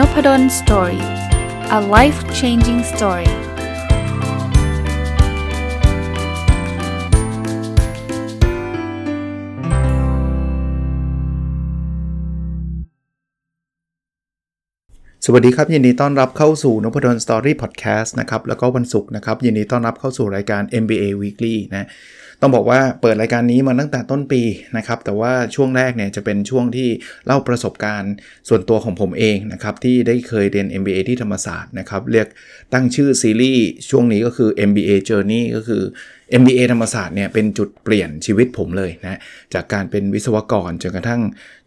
n o p a d o l story a life changing story สวัสดีครับ ยินดีต้อนรับเข้าสู่นพดล Story Podcast นะครับ แล้วก็วันศุกร์นะครับ ยินดีต้อนรับเข้าสู่รายการ MBA Weekly นะ ต้องบอกว่าเปิดรายการนี้มาตั้งแต่ต้นปีนะครับ แต่ว่าช่วงแรกเนี่ยจะเป็นช่วงที่เล่าประสบการณ์ส่วนตัวของผมเองนะครับ ที่ได้เคยเรียน MBA ที่ธรรมศาสตร์นะครับ เรียกตั้งชื่อซีรีส์ช่วงนี้ก็คือ MBA Journey ก็คือ MBA ธรรมศาสตร์เนี่ยเป็นจุดเปลี่ยนชีวิตผมเลยนะจากการเป็นวิศวกรจนกระทั่ง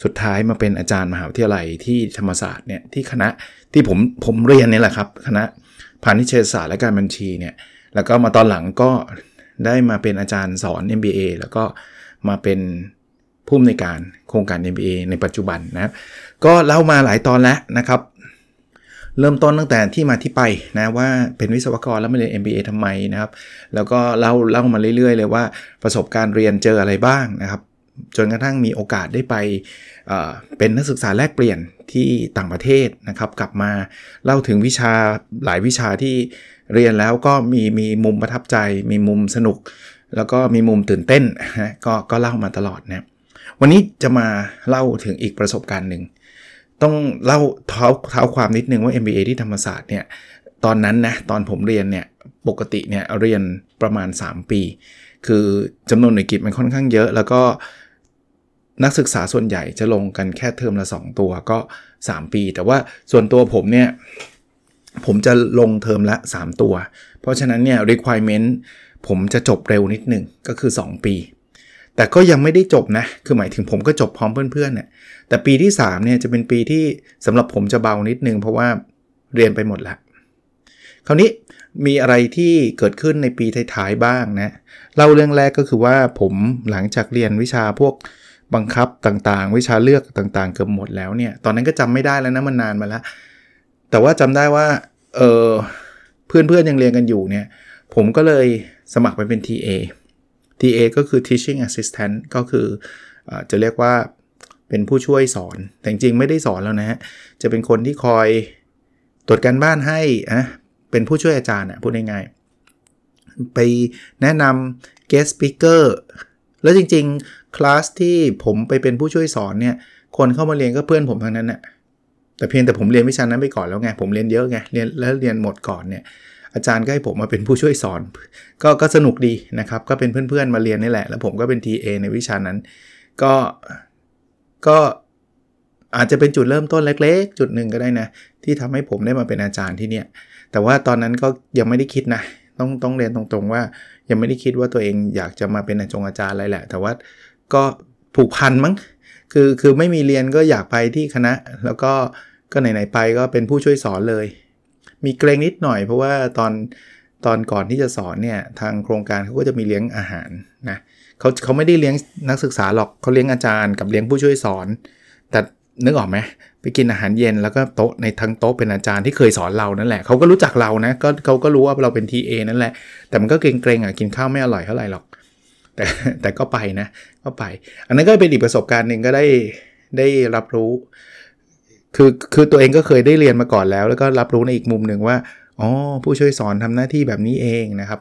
สุดท้ายมาเป็นอาจารย์มหาวิทยาลัยที่ธรรมศาสตร์เนี่ยที่คณะที่ผมผมเรียนนี่แหละครับ คณะพาณิชยศาสตร์และการบัญชีเนี่ยแล้วก็มาตอนหลังก็ ได้มาเป็นอาจารย์สอน MBA แล้วก็มาเป็นผู้อำนวยการโครงการ MBA ในปัจจุบันนะครับก็เล่ามาหลายตอนแล้วนะครับ เริ่มต้นตั้งแต่ที่มาที่ไปนะว่าเป็นวิศวกรแล้วมาเรียน MBA ทำไมนะครับ แล้วก็เล่าเล่ามาเรื่อยๆ เลยว่าประสบการณ์เรียนเจออะไรบ้างนะครับ จนกระทั่งมีโอกาสได้ไปเป็นนักศึกษาแลกเปลี่ยนที่ต่างประเทศนะครับ กลับมาเล่าถึงวิชาหลายวิชาที่เรียนแล้วก็มีมีมุมประทับใจ มีมุมสนุก แล้วก็มีมุมตื่นเต้นก็ก็เล่ามาตลอดนะวันนี้จะมาเล่าถึงอีกประสบการณ์หนึ่งต้องเล่าเท้าเท้าความนิดนึงว่า MBA ที่ธรรมศาสตร์เนี่ยตอนนั้นนะตอนผมเรียนเนี่ยปกติเนี่ยเรียนประมาณ 3 ปี คือจำนวนหน่วยกิจมันค่อนข้างเยอะ แล้วก็ นักศึกษาส่วนใหญ่จะลงกันแค่เทอมละ 2 ตัวก็ 3 ปี แต่ว่าส่วนตัวผมเนี่ย ผมจะลงเทอมละ 3 ตัว เพราะฉะนั้นเนี่ย requirement ผมจะจบเร็วนิดหนึ่งก็คือ 2 ปี แต่ก็ยังไม่ได้จบนะ คือหมายถึงผมก็จบพร้อมเพื่อนๆเนี่ยแต่ปีที่ 3 เนี่ยจะเป็นปีที่สำหรับผมจะเบานิดนึงเพราะว่าเรียนไปหมดแล้วคราวนี้มีอะไรที่เกิดขึ้นในปีท้ายๆบ้างนะเล่าเรื่องแรกก็คือว่าผมหลังจากเรียนวิชาพวก บังคับต่างๆ วิชาเลือกต่างๆ เกือบหมดแล้วเนี่ย ตอนนั้นก็จำไม่ได้แล้วนะมันนานมาแล้ว แต่ว่าจำได้ว่า เออเพื่อนๆยังเรียนกันอยู่เนี่ย ผมก็เลยสมัครไปเป็น TA TA ก็คือ teaching assistant ก็คืออจะเรียกว่าเป็นผู้ช่วยสอน แต่จริงๆไม่ได้สอนแล้วนะฮะ จะเป็นคนที่คอยตรวจการบ้านให้อะเป็นผู้ช่วยอาจารย์อะพูดง่ายๆไปแนะนำ guest speaker แล้วจริงๆ คลาสที่ผมไปเป็นผู้ช่วยสอนเนี่ย คนเข้ามาเรียนก็เพื่อนผมทั้งนั้นนะแต่เพียงแต่ผมเรียนวิชานั้นไปก่อนแล้วไง ผมเรียนเยอะไง เรียนแล้วเรียนหมดก่อนเนี่ย อาจารย์ก็ให้ผมมาเป็นผู้ช่วยสอน ก็ก็สนุกดีนะครับ ก็เป็นเพื่อนๆมาเรียนนี่แหละ แล้วผมก็เป็น TA ในวิชานั้น ก็ก็อาจจะเป็นจุดเริ่มต้นเล็ก ๆ จุดหนึ่งก็ได้นะ ที่ทำให้ผมได้มาเป็นอาจารย์ที่เนี่ย แต่ว่าตอนนั้นก็ยังไม่ได้คิดนะ ต้องต้องเรียนตรงๆว่า ยังไม่ได้คิดว่าตัวเองอยากจะมาเป็นอาจารย์อาจารย์อะไรแหละ แต่ว่า ก็ผูกพันมั้ง คือคือไม่มีเรียนก็อยากไปที่คณะ แล้วก็ก็ไหนๆไปก็เป็นผู้ช่วยสอนเลย มีเกรงนิดหน่อยเพราะว่าตอนตอนก่อนที่จะสอนเนี่ยทางโครงการเขาก็จะมีเลี้ยงอาหารนะเขาเขาไม่ได้เลี้ยงนักศึกษาหรอกเขาเลี้ยงอาจารย์กับเลี้ยงผู้ช่วยสอน แต่นึกออกไหมไปกินอาหารเย็นแล้วก็โต๊ะในทั้งโต๊ะเป็นอาจารย์ที่เคยสอนเรานั่นแหละเขาก็รู้จักเรานะก็เขาก็รู้ว่าเราเป็นทีเอนั่นแหละแต่มันก็เกรงๆอะกินข้าวไม่อร่อยเท่าไหร่หรอก แต่แต่ก็ไปนะก็ไป อันนั้นก็เป็นอีกประสบการณ์หนึ่งก็ได้ได้รับรู้ คือคือตัวเองก็เคยได้เรียนมาก่อนแล้ว แล้วก็รับรู้ในอีกมุมหนึ่งว่าอ๋อผู้ช่วยสอนทำหน้าที่แบบนี้เองนะครับ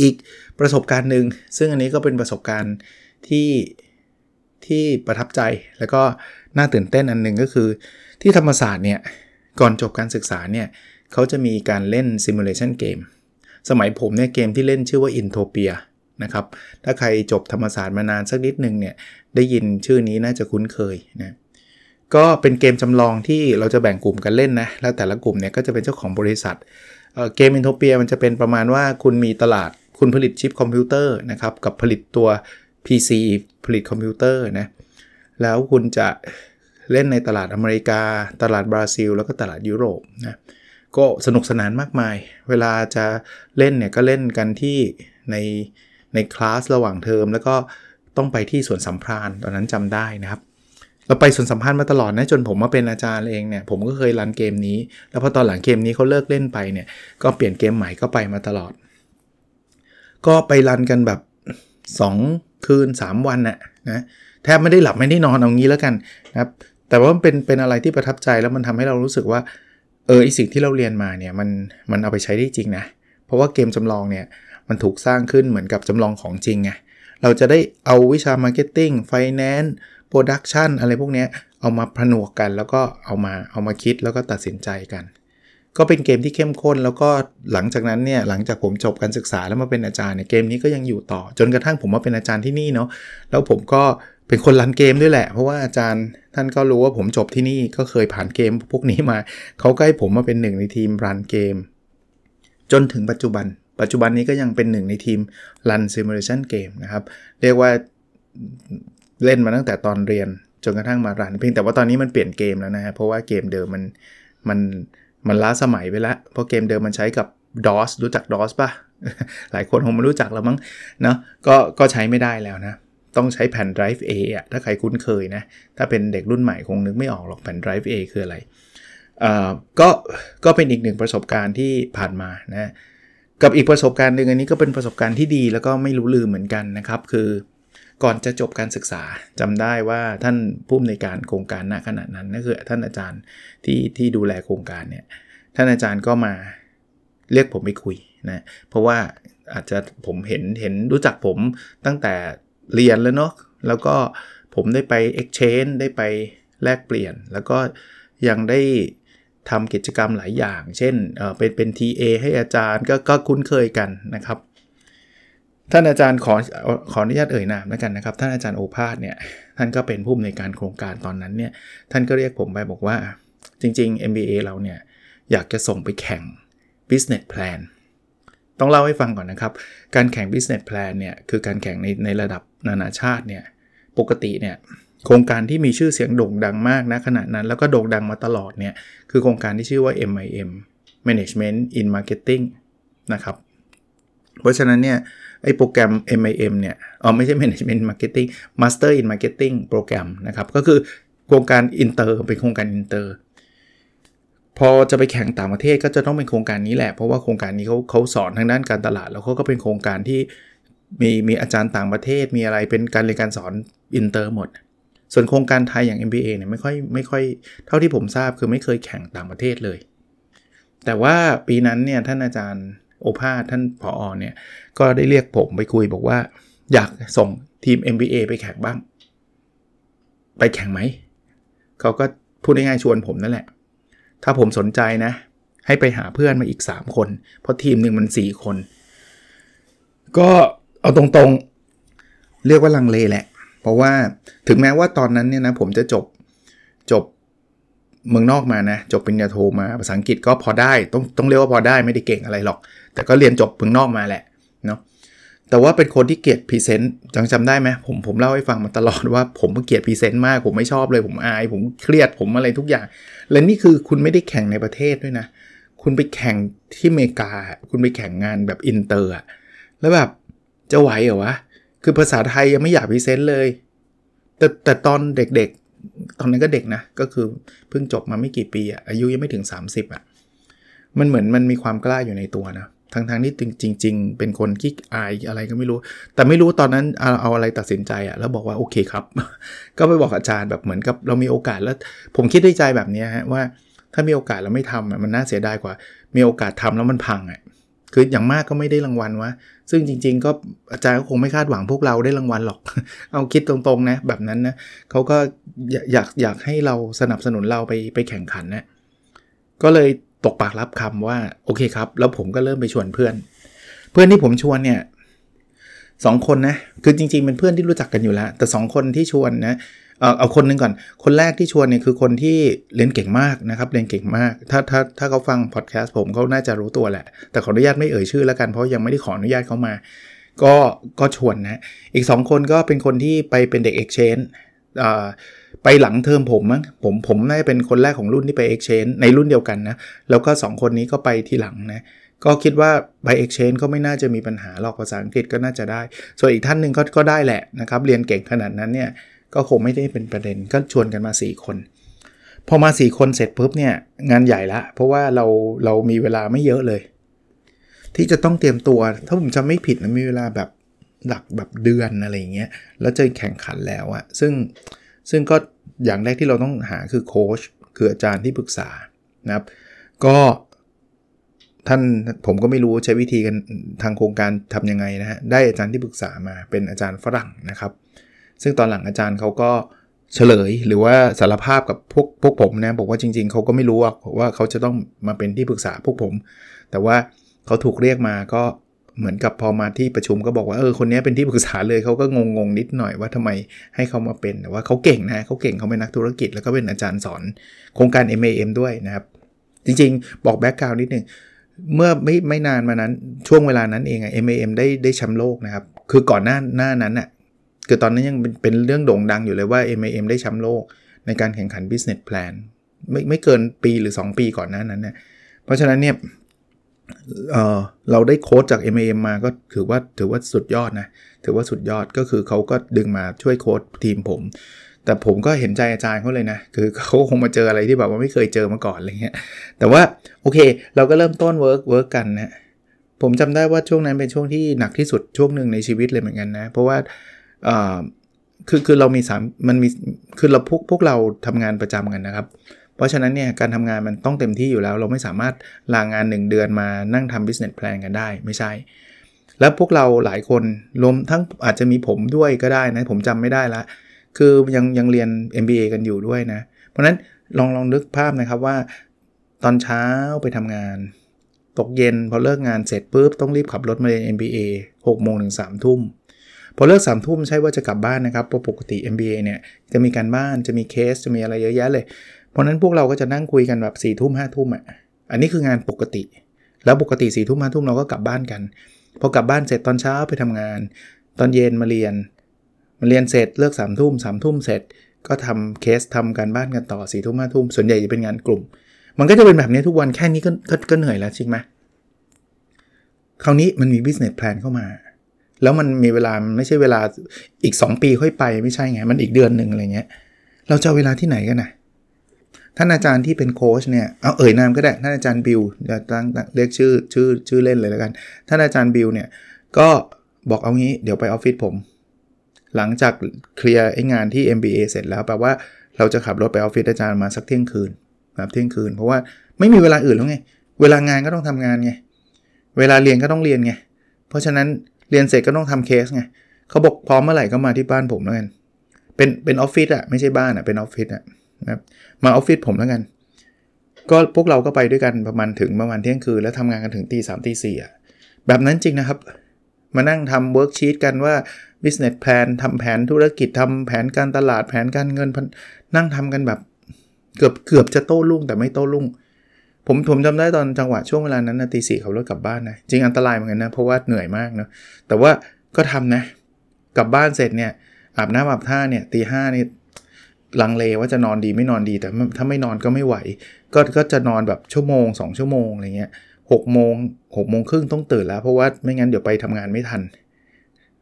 อีกประสบการณ์หนึ่งซึ่งอันนี้ก็เป็นประสบการณ์ที่ที่ประทับใจแล้วก็น่าตื่นเต้นอันหนึ่งก็คือ ที่ธรรมศาสตร์เนี่ยก่อนจบการศึกษาเนี่ยเขาจะมีการเล่น simulation game สมัยผมเนี่ยเกมที่เล่นชื่อว่า Intopia นะครับ ถ้าใครจบธรรมศาสตร์มานานสักนิดหนึ่งเนี่ย ได้ยินชื่อนี้น่าจะคุ้นเคยนะ ก็เป็นเกมจำลองที่เราจะแบ่งกลุ่มกันเล่นนะ แล้วแต่ละกลุ่มเนี่ยก็จะเป็นเจ้าของบริษัท เกม Intopia มันจะเป็นประมาณว่าคุณมีตลาด คุณผลิตชิปคอมพิวเตอร์นะครับ กับผลิตตัว PC ผลิตคอมพิวเตอร์นะ แล้วคุณจะเล่นในตลาดอเมริกา ตลาดบราซิล แล้วก็ตลาดยุโรปนะ ก็สนุกสนานมากมาย เวลาจะเล่นเนี่ยก็เล่นกันที่ใน ในคลาสระหว่างเทอม แล้วก็ต้องไปที่สวนสัมพรานตอนนั้นจำได้นะครับ เราไปสวนสัมพันธ์มาตลอดนะจนผมมาเป็นอาจารย์เองเนี่ยผมก็เคยรันเกมนี้ แล้วพอตอนหลังเกมนี้เขาเลิกเล่นไปเนี่ยก็เปลี่ยนเกมใหม่ก็ไปมาตลอด ก็ไปรันกันแบบ 2 คืน 3 วันน่ะนะแทบไม่ได้หลับไม่ได้นอนเอางี้แล้วกันนะครับแต่ว่ามันเป็นเป็นอะไรที่ประทับใจแล้วมันทำให้เรารู้สึกว่าเออไอสิ่งที่เราเรียนมาเนี่ยมันมันเอาไปใช้ได้จริงนะ เพราะว่าเกมจำลองเนี่ยมันถูกสร้างขึ้นเหมือนกับจำลองของจริงไงเราจะได้เอาวิชา marketing finance production อะไรพวกนี้เอามาผนวกกัน แล้วก็เอามาเอามาคิดแล้วก็ตัดสินใจกัน ก็เป็นเกมที่เข้มข้น แล้วก็หลังจากนั้นเนี่ยหลังจากผมจบการศึกษาแล้วมาเป็นอาจารย์เนี่ยเกมนี้ก็ยังอยู่ต่อ จนกระทั่งผมมาเป็นอาจารย์ที่นี่เนาะแล้วผมก็เป็นคนรันเกมด้วยแหละ เพราะว่าอาจารย์ท่านก็รู้ว่าผมจบที่นี่ก็เคยผ่านเกมพวกนี้มาเขาก็ให้ผมมาเป็นหนึ่งในทีมรันเกม จนถึงปัจจุบัน ปัจจุบันนี้ก็ยังเป็นหนึ่งในทีมรันซิมูเลชันเกมนะครับ เรียกว่าเล่นมาตั้งแต่ตอนเรียนจนกระทั่งมารัน เพียงแต่ว่าตอนนี้มันเปลี่ยนเกมแล้วนะฮะเพราะว่าเกมเดิมมันมันมันล้าสมัยไปแล้วเพราะเกมเดิมมันใช้กับ DOS รู้จัก DOS ป่ะ หลายคนคงไม่รู้จักแล้วมั้งเนาะก็ก็ใช้ไม่ได้แล้วนะ ต้องใช้แผ่น drive A อะถ้าใครคุ้นเคยนะ ถ้าเป็นเด็กรุ่นใหม่คงนึกไม่ออกหรอกแผ่น drive A คืออะไร ก็ก็เป็นอีกหนึ่งประสบการณ์ที่ผ่านมานะกับอีกประสบการณ์หนึ่งอันนี้ก็เป็นประสบการณ์ที่ดีแล้วก็ไม่รู้ลืมเหมือนกันนะครับ คือก่อนจะจบการศึกษาจำได้ว่าท่านผู้อำนวยการโครงการณขณะนั้นนั่นคือท่านอาจารย์ที่ที่ดูแลโครงการเนี่ยท่านอาจารย์ก็มาเรียกผมไปคุยนะเพราะว่าอาจจะผมเห็นเห็นรู้จักผมตั้งแต่เรียนแล้วเนาะแล้วก็ผมได้ไป exchange ได้ไปแลกเปลี่ยน แล้วก็ยังได้ ทำกิจกรรมหลายอย่าง เช่นเเป็นเป็น TA ให้อาจารย์ก็ก็คุ้นเคยกันนะครับ ท่านอาจารย์ขอขออนุญาตเอ่ยนามแล้วกันนะครับ ท่านอาจารย์โอภาสเนี่ยท่านก็เป็นผู้อำนวยการโครงการตอนนั้นเนี่ยท่านก็เรียกผมไปบอกว่าจริง ๆ MBA เราเนี่ยอยากจะส่งไปแข่ง business plan ต้องเล่าให้ฟังก่อนนะครับ การแข่ง business plan เนี่ยคือการแข่งในในระดับนานาชาติเนี่ยปกติเนี่ย โครงการที่มีชื่อเสียงโด่งดังมากนะขณะนั้น แล้วก็โด่งดังมาตลอดเนี่ยคือโครงการที่ชื่อว่า MIM Management in Marketing นะครับ เพราะฉะนั้นเนี่ยไอ้โปรแกรม MIM เนี่ยอ๋อไม่ใช่ Management Marketing Master in Marketing โปรแกรมนะครับ ก็คือโครงการอินเตอร์เป็นโครงการอินเตอร์พอจะไปแข่งต่างประเทศก็จะต้องเป็นโครงการนี้แหละ เพราะว่าโครงการนี้เขาเขาสอนทางด้านการตลาด แล้วเขาก็เป็นโครงการที่มีมีอาจารย์ต่างประเทศมีอะไรเป็นการเรียนการสอนอินเตอร์หมด ส่วนโครงการไทยอย่าง MBA เนี่ยไม่ค่อยไม่ค่อยเท่าที่ผมทราบคือไม่เคยแข่งต่างประเทศเลย แต่ว่าปีนั้นเนี่ยท่านอาจารย์โอภาสท่านผออเนี่ยก็ได้เรียกผมไปคุยบอกว่า อยากส่งทีม MBA ไปแข่งบ้าง ไปแข่งไหม เขาก็พูดง่ายๆชวนผมนั่นแหละ ถ้าผมสนใจนะ ให้ไปหาเพื่อนมาอีก 3 คน เพราะทีมหนึ่งมัน 4 คน ก็เอาตรงๆ เรียกว่าลังเลแหละ เพราะว่าถึงแม้ว่าตอนนั้นเนี่ยนะผมจะจบจบเมืองนอกมานะจบปริญญาโทมาภาษาอังกฤษก็พอได้ต้องต้องเรียกว่าพอได้ไม่ได้เก่งอะไรหรอก แต่ก็เรียนจบเมืองนอกมาแหละเนาะแต่ว่าเป็นคนที่เกลียด present จังจำได้ไหมผมผมเล่าให้ฟังมาตลอดว่าผมเกลียด present มาก ผมไม่ชอบเลยผมอาย ผมเครียดผมอะไรทุกอย่าง และนี่คือคุณไม่ได้แข่งในประเทศด้วยนะ คุณไปแข่งที่อเมริกา คุณไปแข่งงานแบบอินเตอร์แล้วแบบจะไหวเหรอวะ คือภาษาไทยยังไม่อยากพรีเซนต์เลย แต่แต่ตอนเด็กๆ ตอนนั้นก็เด็กนะ ก็คือเพิ่งจบมาไม่กี่ปีอะอายุยังไม่ถึง 30อะมันเหมือนมันมีความกล้าอยู่ในตัวนะ ทั้งทางที่จริง ๆ เป็นคนขี้อายอะไรก็ไม่รู้ แต่ไม่รู้ตอนนั้นเอาเอาอะไรตัดสินใจอะแล้วบอกว่าโอเคครับ ก็ไปบอกอาจารย์แบบเหมือนกับเรามีโอกาสแล้ว ผมคิดด้วยใจแบบนี้ฮะว่าถ้ามีโอกาสแล้วไม่ทำมันน่าเสียดายกว่า มีโอกาสทำแล้วมันพังอะ คืออย่างมากก็ไม่ได้รางวัลวะซึ่งจริง ๆ ก็อาจารย์ก็คงไม่คาดหวังพวกเราได้รางวัลหรอก เอาคิดตรงๆนะแบบนั้นนะเขาก็อยากอยากให้เราสนับสนุนเราไปไปแข่งขันนะก็เลยตกปากรับคำว่าโอเคครับ แล้วผมก็เริ่มไปชวนเพื่อน เพื่อนที่ผมชวนเนี่ยสองคนนะคือจริงๆเป็นเพื่อนที่รู้จักกันอยู่แล้ว แต่ 2 คนที่ชวนนะ เอาเอาคนนึงก่อน คนแรกที่ชวนเนี่ยคือคนที่เรียนเก่งมากนะครับ เรียนเก่งมาก ถ้าถ้าถ้าเขาฟังพอดแคสต์ผมเขาน่าจะรู้ตัวแหละ แต่ขออนุญาตไม่เอ่ยชื่อแล้วกัน เพราะยังไม่ได้ขออนุญาตเขามา ก็ก็ชวนนะ อีก 2 คนก็เป็นคนที่ไปเป็นเด็ก exchange ไปหลังเทอมผมมั้งผมผมน่าจะเป็นคนแรกของรุ่นที่ไป exchange ในรุ่นเดียวกันนะ แล้วก็ 2 คนนี้ก็ไปทีหลังนะก็คิดว่าไป exchange ก็ไม่น่าจะมีปัญหาหรอกภาษาอังกฤษก็น่าจะได้ ส่วนอีกท่านหนึ่งก็ก็ได้แหละนะครับ เรียนเก่งขนาดนั้นเนี่ย ก็คงไม่ได้เป็นประเด็นก็ชวนกันมา 4 คน พอมา 4 คนเสร็จปุ๊บเนี่ยงานใหญ่ละ เพราะว่าเราเรามีเวลาไม่เยอะเลย ที่จะต้องเตรียมตัว ถ้าผมจำไม่ผิดนะมีเวลาแบบหลักแบบเดือนอะไรอย่างเงี้ยแล้วจะแข่งขันแล้วอะซึ่งซึ่งก็อย่างแรกที่เราต้องหาคือโค้ชคืออาจารย์ที่ปรึกษานะครับ ก็ท่านผมก็ไม่รู้ใช้วิธีกันทางโครงการทํำยังไงนะฮะได้อาจารย์ที่ปรึกษามาเป็นอาจารย์ฝรั่งนะครับ ซึ่งตอนหลังอาจารย์เขาก็เฉลยหรือว่าสารภาพกับพวกพวกผมนะบอกว่าจริง ๆเขาก็ไม่รู้ว่าเขาจะต้องมาเป็นที่ปรึกษาพวกผม แต่ว่าเขาถูกเรียกมาก็เหมือนกับพอมาที่ประชุมก็บอกว่าเออคนนี้เป็นที่ปรึกษาเลยเขาก็งงงนิดหน่อยว่าทำไมให้เขามาเป็นแต่ว่าเขาเก่งนะเขาเก่งเขาเป็นนักธุรกิจ แล้วก็เป็นอาจารย์สอนโครงการ MAM ด้วยนะครับ จริงๆ บอกแบ็กกราวน์นิดนึงเมื่อไม่ไม่นานมานั้นช่วงเวลานั้นเองอะ MAM ได้ได้แชมป์โลกนะครับ คือก่อนหน้าหน้านั้นอะ คือตอนนั้นยังเป็นเรื่องโด่งดังอยู่เลยว่า MAM ได้แชมป์โลกในการแข่งขัน business plan ไม่ไม่เกินปีหรือ 2 ปีก่อนหน้านั้นเนี่ยเพราะฉะนั้นเนี่ยเเราได้โค้ดจาก MAM มาก็ถือว่าถือว่าสุดยอดนะ ถือว่าสุดยอดก็คือเขาก็ดึงมาช่วยโค้ชทีมผม แต่ผมก็เห็นใจอาจารย์เขาเลยนะ คือเขาคงมาเจออะไรที่แบบว่าไม่เคยเจอมาก่อนอะไรเงี้ยแต่ว่าโอเค เราก็เริ่มต้น work work กันนะผมจำได้ว่าช่วงนั้นเป็นช่วงที่หนักที่สุดช่วงหนึ่งในชีวิตเลยเหมือนกันนะ เพราะว่า คือคือเรามีสามมันมีคือเราพวกพวกเราทำงานประจำกันนะครับ เพราะฉะนั้นเนี่ยการทำงานมันต้องเต็มที่อยู่แล้ว เราไม่สามารถลางงาน 1 เดือนมานั่งทำ business plan กันได้ไม่ใช่ แล้วพวกเราหลายคนรวมทั้งอาจจะมีผมด้วยก็ได้นะ ผมจำไม่ได้ละ คือยังยังเรียน MBA กันอยู่ด้วยนะ เพราะนั้นลองลองนึกภาพนะครับว่า ตอนเช้าไปทำงาน ตกเย็นพอเลิกงานเสร็จปุ๊บต้องรีบขับรถมาเรียน MBA 6โมงถึง3ทุ่ม พอเลิกสามทุ่มใช่ว่าจะกลับบ้านนะครับเพราะปกติ MBA เนี่ยจะมีการบ้านจะมีเคสจะมีอะไรเยอะแยะเลย เพราะนั้นพวกเราก็จะนั่งคุยกันแบบ4ี่ทุ่มห้าทุ่มอะอันนี้คืองานปกติ แล้วปกติ4ี่ทุ่มห้าทุ่มเราก็กลับบ้านกัน พอกลับบ้านเสร็จตอนเช้าไปทำงาน ตอนเย็นมาเรียน มาเรียนเสร็จเลิกสามทุ่มสามทุ่มเสร็จก็ทำเคสทำการบ้านกันต่อ4ี่ทุ่มห้าทุ่มส่วนใหญ่จะเป็นงานกลุ่ม มันก็จะเป็นแบบนี้ทุกวันแค่นี้ก็กก็เหนื่อยแล้วจริงไหมคราวนี้มันมี business plan เข้ามา แล้วมันมีเวลาไม่ใช่เวลาอีก 2 ปีค่อยไปไม่ใช่ไง มันอีกเดือนหนึ่งอะไรเงี้ย เราจะเวลาที่ไหนกันนะท่านอาจารย์ที่เป็นโค้ชเนี่ย เอาเอ่ยนามก็ได้ ท่านอาจารย์บิวจะตั้งเรียกชื่อชื่อชื่อเล่นเลยแล้วกัน ท่านอาจารย์บิวเนี่ย ก็บอกเอางี้เดี๋ยวไปออฟฟิศผม หลังจากเคลียร์ไอ้งานที่ MBA เสร็จแล้วแปลว่าเราจะขับรถไปออฟฟิศอาจารย์มาสักเที่ยงคืนแบบเที่ยงคืน เพราะว่าไม่มีเวลาอื่นแล้วไง เวลางานก็ต้องทำงานไง เวลาเรียนก็ต้องเรียนไง เพราะฉะนั้น เรียนเสร็จก็ต้องทำเคสไงเขาบอกพร้อมเมื่อไหร่ก็มาที่บ้านผมแล้วกัน เป็นเป็นออฟฟิศอะไม่ใช่บ้านอะเป็นออฟฟิศอะนะครับมาออฟฟิศผมแล้วกัน ก็พวกเราก็ไปด้วยกันประมาณถึงประมาณเที่ยงคืนแล้วทำงานกันถึงตีสามตีสี่อะแบบนั้นจริงนะครับ มานั่งทำ worksheet กันว่า business plan ทำแผนธุรกิจทำแผนการตลาดแผนการเงินนั่งทำกันแบบ เกือบเกือบจะโต้รุ่งแต่ไม่โต้รุ่ง ผมผมจำได้ตอนจังหวะช่วงเวลานั้นนะตีสี่ขับรถกลับบ้านนะจริงอันตรายเหมือนกันนะ เพราะว่าเหนื่อยมากเนาะแต่ว่าก็ทำนะ กลับบ้านเสร็จเนี่ยอาบน้ำอาบท่าเนี่ยตีห้านี่ลังเลว่าจะนอนดีไม่นอนดีแต่ถ้าไม่นอนก็ไม่ไหว ก็ก็จะนอนแบบชั่วโมง 2 ชั่วโมงอะไรเงี้ยหกโมงหกโมงครึ่งต้องตื่นแล้ว เพราะว่าไม่งั้นเดี๋ยวไปทำงานไม่ทัน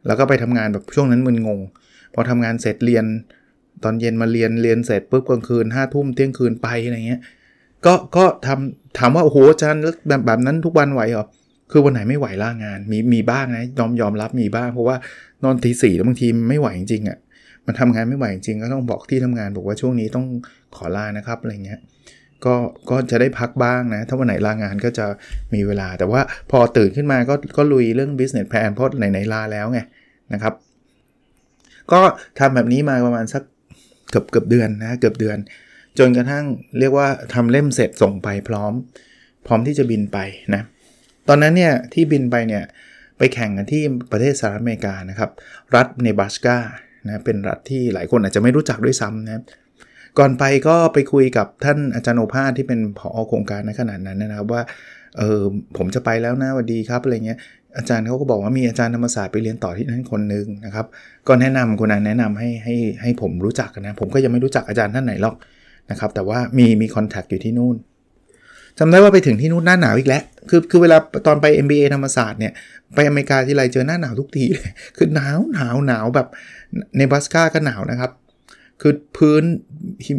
แล้วก็ไปทำงานแบบช่วงนั้นมึนงง พอทำงานเสร็จเรียน ตอนเย็นมาเรียนเรียนเสร็จปุ๊บกลางคืนห้าทุ่มเที่ยงคืนไปอะไรเงี้ย ก็ก็ทำถามว่าโอ้โหอาจารย์แบบแบบนั้นทุกวันไหวเหรอคือวันไหนไม่ไหวล่างานมีมีบ้างนะยอมยอมรับมีบ้าง เพราะว่านอนทีสี่แล้วบางทีไม่ไหวจริงๆอะ่ะมันทำงานไม่ไหวจริงก็ต้องบอกที่ทำงานบอกว่าช่วงนี้ต้องขอลานะครับอะไรเงี้ยก็ก็จะได้พักบ้างนะ ถ้าวันไหนลางานก็จะมีเวลา แต่ว่าพอตื่นขึ้นมาก็ก็ลุยเรื่อง business plan เพราะไหนไหนลาแล้วไงนะครับ ก็ทำแบบนี้มาประมาณสักเกือบเกือบเดือนนะเกือบเดือน จนกระทั่งเรียกว่าทำเล่มเสร็จส่งไปพร้อม พร้อมที่จะบินไปนะตอนนั้นเนี่ยที่บินไปเนี่ยไปแข่งกันที่ประเทศสหรัฐอเมริกานะครับ รัฐเนบาสกานะเป็นรัฐที่หลายคนอาจจะไม่รู้จักด้วยซ้ำนะก่อนไปก็ไปคุยกับท่านอาจารย์โอภาสที่เป็นผอโครงการในขนาดนั้นนะครับว่าเออผมจะไปแล้วนะวันดีครับอะไรเงี้ยอาจารย์เขาก็บอกว่ามีอาจารย์ธรรมศาสตร์ไปเรียนต่อที่นั่นคนนึงนะครับ ก็แนะนำคนนั้นแนะนำให้ให้ให้ผมรู้จักนะ ผมก็ยังไม่รู้จักอาจารย์ท่านไหนหรอก นะครับแต่ว่ามีมีคอนแทคอยู่ที่นู่นจำได้ว่าไปถึงที่นู่นหน้าหนาวอีกแล้ว คือคือเวลาตอนไป MBA ธรรมศาสตร์เนี่ยไปอเมริกาที่ไรเจอหน้าหนาวทุกทีเลยคือหนาวหนาวหนาวแบบเนบราสกาก็หนาวนะครับ คือพื้น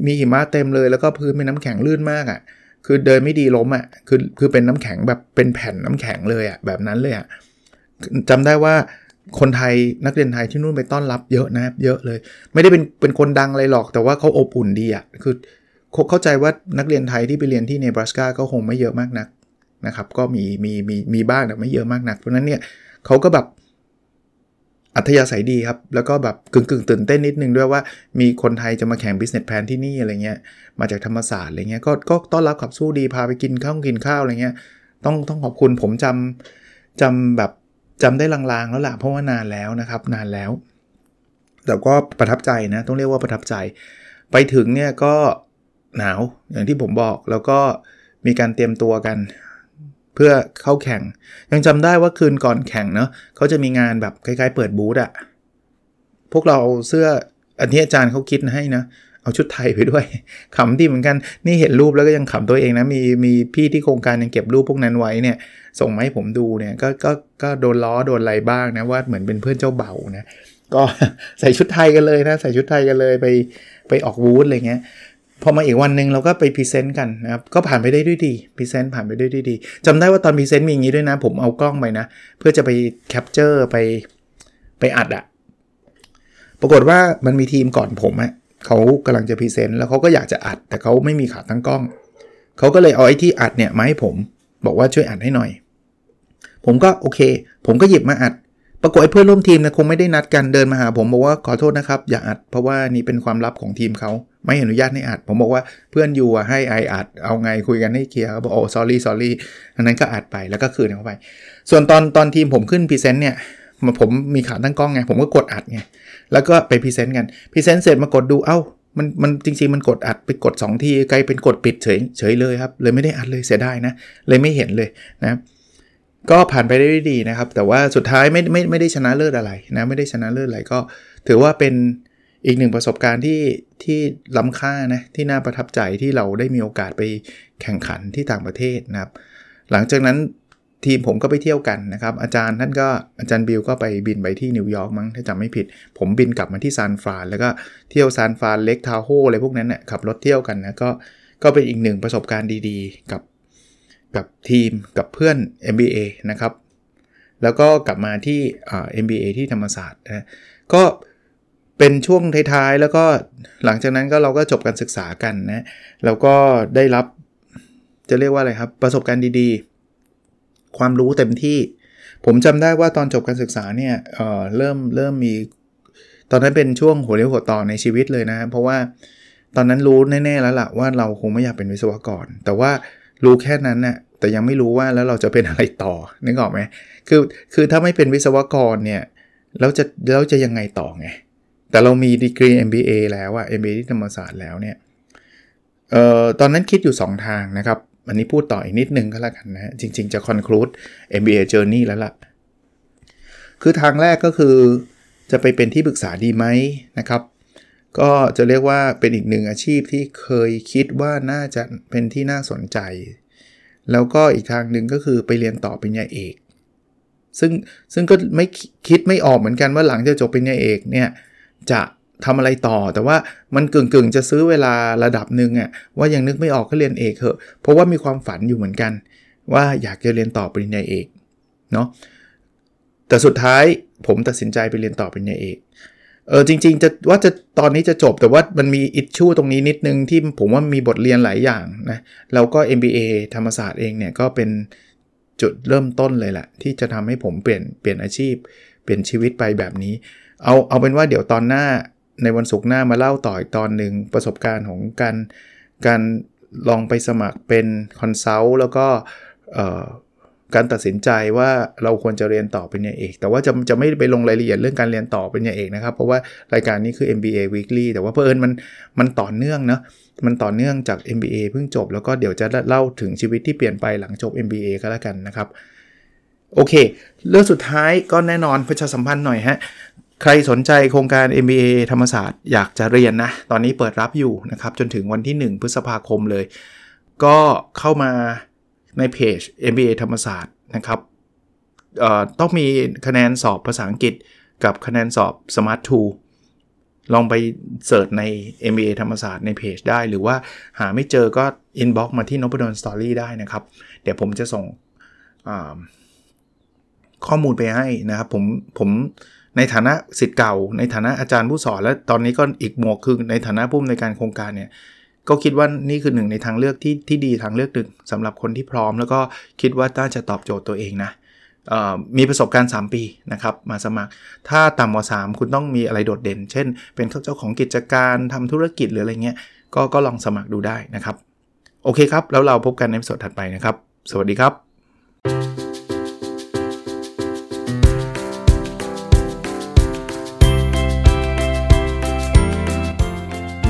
มีหิมะเต็มเลย แล้วก็พื้นเป็นน้ำแข็งลื่นมากอะ่ะ คือเดินไม่ดีล้มอะ่ะคือคือเป็นน้ำแข็งแบบเป็นแผ่นน้ำแข็งเลยอะ่ะแบบนั้นเลยอะ่ะจำได้ว่าคนไทยนักเรียนไทยที่นู่นไปต้อนรับเยอะนะเยอะเลย ไม่ได้เป็นเป็นคนดังอะไรหรอกแต่ว่าเขาอบอุ่นดีอะ่ะคือ เข้าใจว่านักเรียนไทยที่ไปเรียนที่เนบราสกาก็คงไม่เยอะมากนักนะครับ ก็มีมีมีมีบ้างแต่ไม่เยอะมากนัก เพราะนั้นเนี่ยเขาก็แบบอัธยาศัยดีครับ แล้วก็แบบกึ่งกึ่งตื่นเต้นนิดนึงด้วยว่ามีคนไทยจะมาแข่ง business plan ที่นี่อะไรเงี้ย มาจากธรรมศาสตร์อะไรเงี้ย ก็ก็ต้อนรับขับสู้ดี พาไปกินข้าวกินข้าวอะไรเงี้ย ต้องต้องขอบคุณผมจำจำแบบจำได้ลางๆ แล้วล่ะ เพราะว่านานแล้วนะครับ นานแล้ว แต่ก็ประทับใจนะ ต้องเรียกว่าประทับใจ ไปถึงเนี่ยก็ หนาวอย่างที่ผมบอกแล้วก็มีการเตรียมตัวกัน เพื่อเข้าแข่ง ยังจำได้ว่าคืนก่อนแข่งเนาะเขาจะมีงานแบบคล้ายๆ เปิดบูธอะพวกเราเอาเสื้ออันที่อาจารย์เขาคิดให้นะเอาชุดไทยไปด้วยขำดีเหมือนกัน นี่เห็นรูปแล้วก็ยังขำตัวเองนะมีมีพี่ที่โครงการยังเก็บรูปพวกนั้นไว้เนี่ย ส่งมาให้ผมดูเนี่ยก็ก็ก็โดนล้อโดนอะไรบ้างนะว่าเหมือนเป็นเพื่อนเจ้าเบ่านะก็ใส่ชุดไทยกันเลยนะ ใส่ชุดไทยกันเลยไปไปออกบูธอะไรเงี้ย พอมาอีกวันหนึ่งเราก็ไป present กันนะครับก็ผ่านไปได้ด้วยดี present ผ่านไปได้ด้วยดีจำได้ว่าตอน present มีอย่างนี้ด้วยนะ ผมเอากล้องไปนะ เพื่อจะไป capture ไปไปอัดอะปรากฏว่ามันมีทีมก่อนผมอะเขากำลังจะ present แล้วเขาก็อยากจะอัด แต่เขาไม่มีขาตั้งกล้องเขาก็เลยเอาไอ้ที่อัดเนี่ยมาให้ผมบอกว่าช่วยอัดให้หน่อย ผมก็โอเค ผมก็หยิบมาอัด ปรากฏไอ้เพื่อนร่วมทีมนะคงไม่ได้นัดกันเดินมาหาผมบอกว่าขอโทษนะครับ อย่าอัดเพราะว่านี่เป็นความลับของทีมเขา ไม่อนุญาตให้อัด ผมบอกว่าเพื่อน you ให้ I อัด เอาไงคุยกันให้เคลียร์เขาบอกโอ้ sorry sorry อันนั้นก็อัดไปแล้วก็คืนเขาไป ส่วนตอนตอนทีมผมขึ้น present เนี่ยผมมีขาตั้งกล้องไง ผมก็กดอัดไง แล้วก็ไป present กัน present เสร็จมากดดูเอ้ามันมันจริงๆมันกดอัดไปกด 2 ทีกลายเป็นกดปิดเฉยเฉยเลยครับ เลยไม่ได้อัดเลยเสียดายนะ เลยไม่เห็นเลยนะก็ผ่านไปได้ดีนะครับ แต่ว่าสุดท้ายไม่ไม่ไม่ได้ชนะเลิศอะไรนะไม่ได้ชนะเลิศอะไรก็ ถือว่าเป็น อีกหนึ่งประสบการณ์ที่ที่ล้ำค่านะที่น่าประทับใจที่เราได้มีโอกาสไปแข่งขันที่ต่างประเทศนะครับ หลังจากนั้นทีมผมก็ไปเที่ยวกันนะครับ อาจารย์ท่านก็อาจารย์บิลก็ไปบินไปที่นิวยอร์กมั้งถ้าจำไม่ผิด ผมบินกลับมาที่ซานฟรานแล้วก็เที่ยวซานฟราน Lake Tahoe อะไรพวกนั้นเนี่ยขับรถเที่ยวกันนะก็ก็เป็นอีกหนึ่งประสบการณ์ดีๆ กับกับทีมกับเพื่อน MBA นะครับ แล้วก็กลับมาที่ MBA ที่ธรรมศาสตร์นะก็เเป็นช่วงท้ายๆ แล้วก็หลังจากนั้นก็เราก็จบการศึกษากันนะแล้วก็ได้รับจะเรียกว่าอะไรครับ ประสบการณ์ดีๆ ความรู้เต็มที่ ผมจำได้ว่าตอนจบการศึกษาเนี่ยเเริ่มเริ่มมี ตอนนั้นเป็นช่วงหัวเรียวหัวต่อในชีวิตเลยนะ เพราะว่าตอนนั้นรู้แน่ๆแล้วล่ะว่าเราคงไม่อยากเป็นวิศวกร แต่ว่ารู้แค่นั้นนะ่ะแต่ยังไม่รู้ว่าแล้วเราจะเป็นอะไรต่อนึกออกไหมคือคือถ้าไม่เป็นวิศวกรเนี่ยแล้วจะแล้วจะยังไงต่อไง แต่เรามีดีกรี MBA แล้วอะ MBA ที่ธรรมศาสตร์แล้วเนี่ยเอ่อตอนนั้นคิดอยู่ 2 ทางนะครับ อันนี้พูดต่ออีกนิดนึงก็แล้วกันนะจริง ๆ จะ conclude MBA journey แล้วล่ะ คือทางแรกก็คือจะไปเป็นที่ปรึกษาดีไหมนะครับ ก็จะเรียกว่าเป็นอีกหนึ่งอาชีพที่เคยคิดว่าน่าจะเป็นที่น่าสนใจ แล้วก็อีกทางหนึ่งก็คือไปเรียนต่อปริญญาเอก ซึ่งซึ่งก็ไม่คิดไม่ออกเหมือนกันว่าหลังจากจบปริญญาเอกเนี่ย จะทำอะไรต่อ แต่ว่ามันกึ่งๆ จะซื้อเวลาระดับหนึ่งอะว่ายังนึกไม่ออกก็เรียนเอกเถอะ เพราะว่ามีความฝันอยู่เหมือนกัน ว่าอยากจะเรียนต่อปริญญาเอกเนาะแต่สุดท้ายผมตัดสินใจไปเรียนต่อปริญญาเอกเออจริงๆจะว่าจะตอนนี้จะจบแต่ว่ามันมีอิชชูตรงนี้นิดนึงที่ผมว่ามีบทเรียนหลายอย่างนะแล้วก็ MBA ธรรมศาสตร์เองเนี่ยก็เป็นจุดเริ่มต้นเลยแหละที่จะทำให้ผมเปลี่ยนเปลี่ยนอาชีพ เปลี่ยนชีวิตไปแบบนี้ เอาเอาเป็นว่าเดี๋ยวตอนหน้าในวันศุกร์หน้ามาเล่าต่ออีกตอนหนึ่งประสบการณ์ของการการลองไปสมัครเป็นคอนซัลท์แล้วก็การตัดสินใจว่าเราควรจะเรียนต่อเป็นยาเอก แต่ว่าจะจะไม่ไปลงรายละเอียดเรื่องการเรียนต่อเป็นยาเอกนะครับ เพราะว่ารายการนี้คือ MBA Weekly แต่ว่าเพอิญมันมันต่อเนื่องเนาะมันต่อเนื่องจาก MBA เพิ่งจบ แล้วก็เดี๋ยวจะเล่าถึงชีวิตที่เปลี่ยนไปหลังจบ MBA ก็แล้วกันนะครับ โอเค เรื่องสุดท้ายก็แน่นอนประชาสัมพันธ์หน่อยฮะ ใครสนใจโครงการ MBA ธรรมศาสตร์อยากจะเรียนนะ ตอนนี้เปิดรับอยู่นะครับ จนถึงวันที่ 1 พฤษภาคมเลย ก็เข้ามาในเพจ MBA ธรรมศาสตร์นะครับต้องมีคะแนนสอบภาษาอังกฤษกับคะแนนสอบ Smart 2 ลองไปเสิร์ชใน MBA ธรรมศาสตร์ในเพจได้ หรือว่าหาไม่เจอก็ inbox มาที่ n o p ด d o n Story ได้นะครับ เดี๋ยวผมจะส่งข้อมูลไปให้นะครับ ผมผม ในฐานะสิทธิ์เก่า ในฐานะอาจารย์ผู้สอน และตอนนี้ก็อีกหมวกคือในฐานะผู้อำนวยการโครงการเนี่ยก็คิดว่านี่คือหนึ่งในทางเลือกที่ที่ดีทางเลือกหนึ่งสำหรับคนที่พร้อม แล้วก็คิดว่าน่าจะตอบโจทย์ตัวเองนะมีประสบการณ์ 3 ปีนะครับมาสมัคร ถ้าต่ำกว่า 3 คุณต้องมีอะไรโดดเด่น เช่น เป็นเจ้าของกิจการทำธุรกิจหรืออะไรเงี้ยก็ก็ลองสมัครดูได้นะครับ โอเคครับ แล้วเราพบกันในสดถัดไปนะครับ สวัสดีครับ